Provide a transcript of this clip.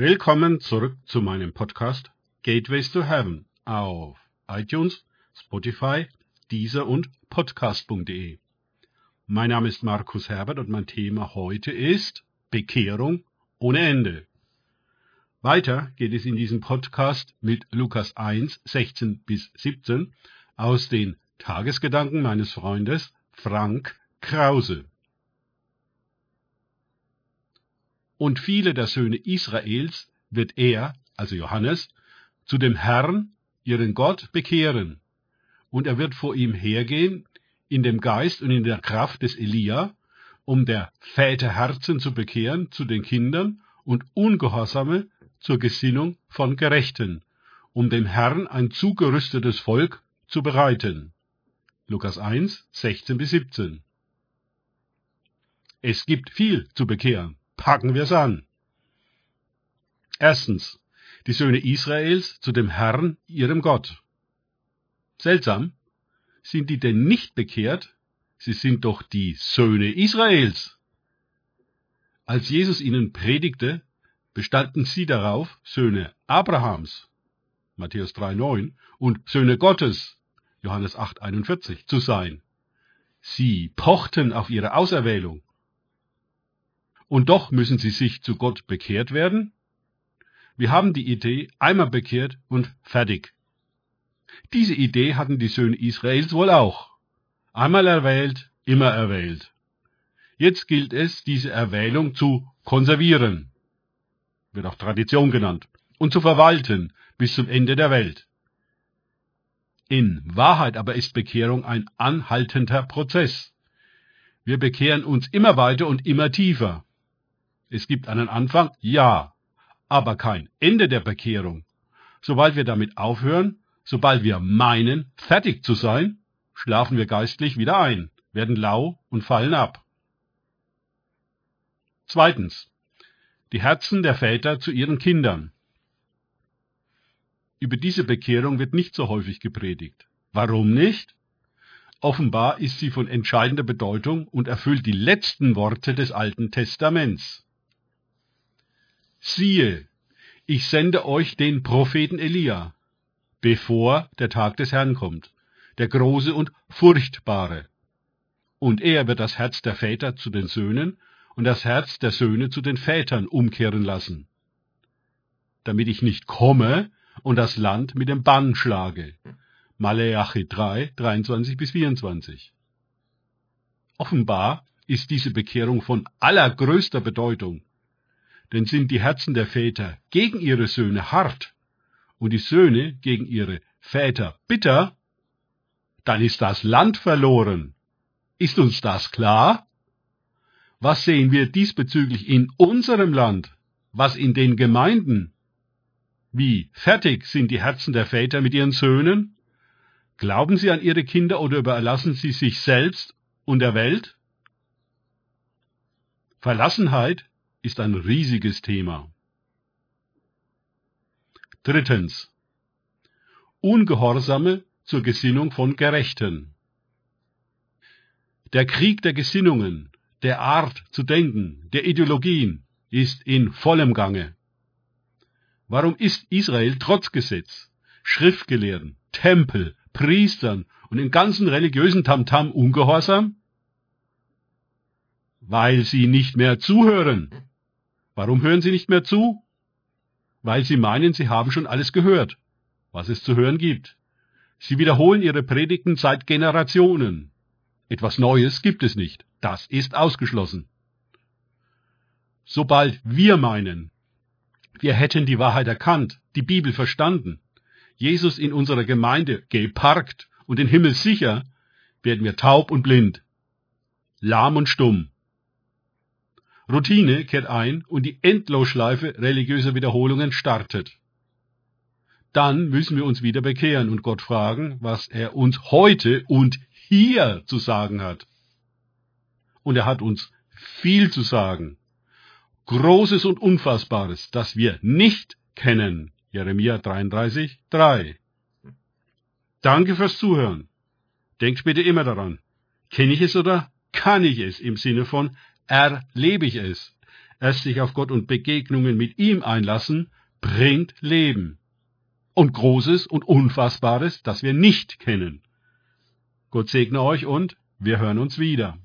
Willkommen zurück zu meinem Podcast Gateways to Heaven auf iTunes, Spotify, Deezer und Podcast.de. Mein Name ist Markus Herbert und mein Thema heute ist Bekehrung ohne Ende. Weiter geht es in diesem Podcast mit Lukas 1, 16 bis 17 aus den Tagesgedanken meines Freundes Frank Krause. Und viele der Söhne Israels wird er, also Johannes, zu dem Herrn, ihren Gott, bekehren. Und er wird vor ihm hergehen, in dem Geist und in der Kraft des Elia, um der Väter Herzen zu bekehren zu den Kindern und Ungehorsame zur Gesinnung von Gerechten, um dem Herrn ein zugerüstetes Volk zu bereiten. Lukas 1, 16 bis 17. Es gibt viel zu bekehren. Packen wir's an. Erstens, die Söhne Israels zu dem Herrn, ihrem Gott. Seltsam, sind die denn nicht bekehrt? Sie sind doch die Söhne Israels. Als Jesus ihnen predigte, bestanden sie darauf, Söhne Abrahams, Matthäus 3,9, und Söhne Gottes, Johannes 8,41, zu sein. Sie pochten auf ihre Auserwählung. Und doch müssen sie sich zu Gott bekehrt werden? Wir haben die Idee einmal bekehrt und fertig. Diese Idee hatten die Söhne Israels wohl auch. Einmal erwählt, immer erwählt. Jetzt gilt es, diese Erwählung zu konservieren, wird auch Tradition genannt, und zu verwalten bis zum Ende der Welt. In Wahrheit aber ist Bekehrung ein anhaltender Prozess. Wir bekehren uns immer weiter und immer tiefer. Es gibt einen Anfang, ja, aber kein Ende der Bekehrung. Sobald wir damit aufhören, sobald wir meinen, fertig zu sein, schlafen wir geistlich wieder ein, werden lau und fallen ab. Zweitens. Die Herzen der Väter zu ihren Kindern. Über diese Bekehrung wird nicht so häufig gepredigt. Warum nicht? Offenbar ist sie von entscheidender Bedeutung und erfüllt die letzten Worte des Alten Testaments siehe, ich sende euch den Propheten Elia, bevor der Tag des Herrn kommt, der große und furchtbare. Und er wird das Herz der Väter zu den Söhnen und das Herz der Söhne zu den Vätern umkehren lassen, damit ich nicht komme und das Land mit dem Bann schlage. Maleachi 3, 23 bis 24. Offenbar ist diese Bekehrung von allergrößter Bedeutung denn sind die Herzen der Väter gegen ihre Söhne hart und die Söhne gegen ihre Väter bitter, dann ist das Land verloren. Ist uns das klar? Was sehen wir diesbezüglich in unserem Land? Was in den Gemeinden? Wie fertig sind die Herzen der Väter mit ihren Söhnen? Glauben sie an ihre Kinder oder überlassen sie sich selbst und der Welt? Verlassenheit ist ein riesiges Thema. Drittens. Ungehorsame zur Gesinnung von Gerechten. Der Krieg der Gesinnungen, der Art zu denken, der Ideologien ist in vollem Gange. Warum ist Israel trotz Gesetz, Schriftgelehrten, Tempel, Priestern und den ganzen religiösen Tamtam ungehorsam? Weil sie nicht mehr zuhören. Warum hören Sie nicht mehr zu? Weil Sie meinen, Sie haben schon alles gehört, was es zu hören gibt. Sie wiederholen Ihre Predigten seit Generationen. Etwas Neues gibt es nicht. Das ist ausgeschlossen. Sobald wir meinen, wir hätten die Wahrheit erkannt, die Bibel verstanden, Jesus in unserer Gemeinde geparkt und den Himmel sicher, werden wir taub und blind, lahm und stumm. Routine kehrt ein und die Endlosschleife religiöser Wiederholungen startet. Dann müssen wir uns wieder bekehren und Gott fragen, was er uns heute und hier zu sagen hat. Und er hat uns viel zu sagen. Großes und Unfassbares, das wir nicht kennen. Jeremia 33, 3. Danke fürs Zuhören. Denkt bitte immer daran. Kenne ich es oder kann ich es im Sinne von erlebe ich es. Erst sich auf Gott und Begegnungen mit ihm einlassen, bringt Leben. Und Großes und Unfassbares, das wir nicht kennen. Gott segne euch und wir hören uns wieder.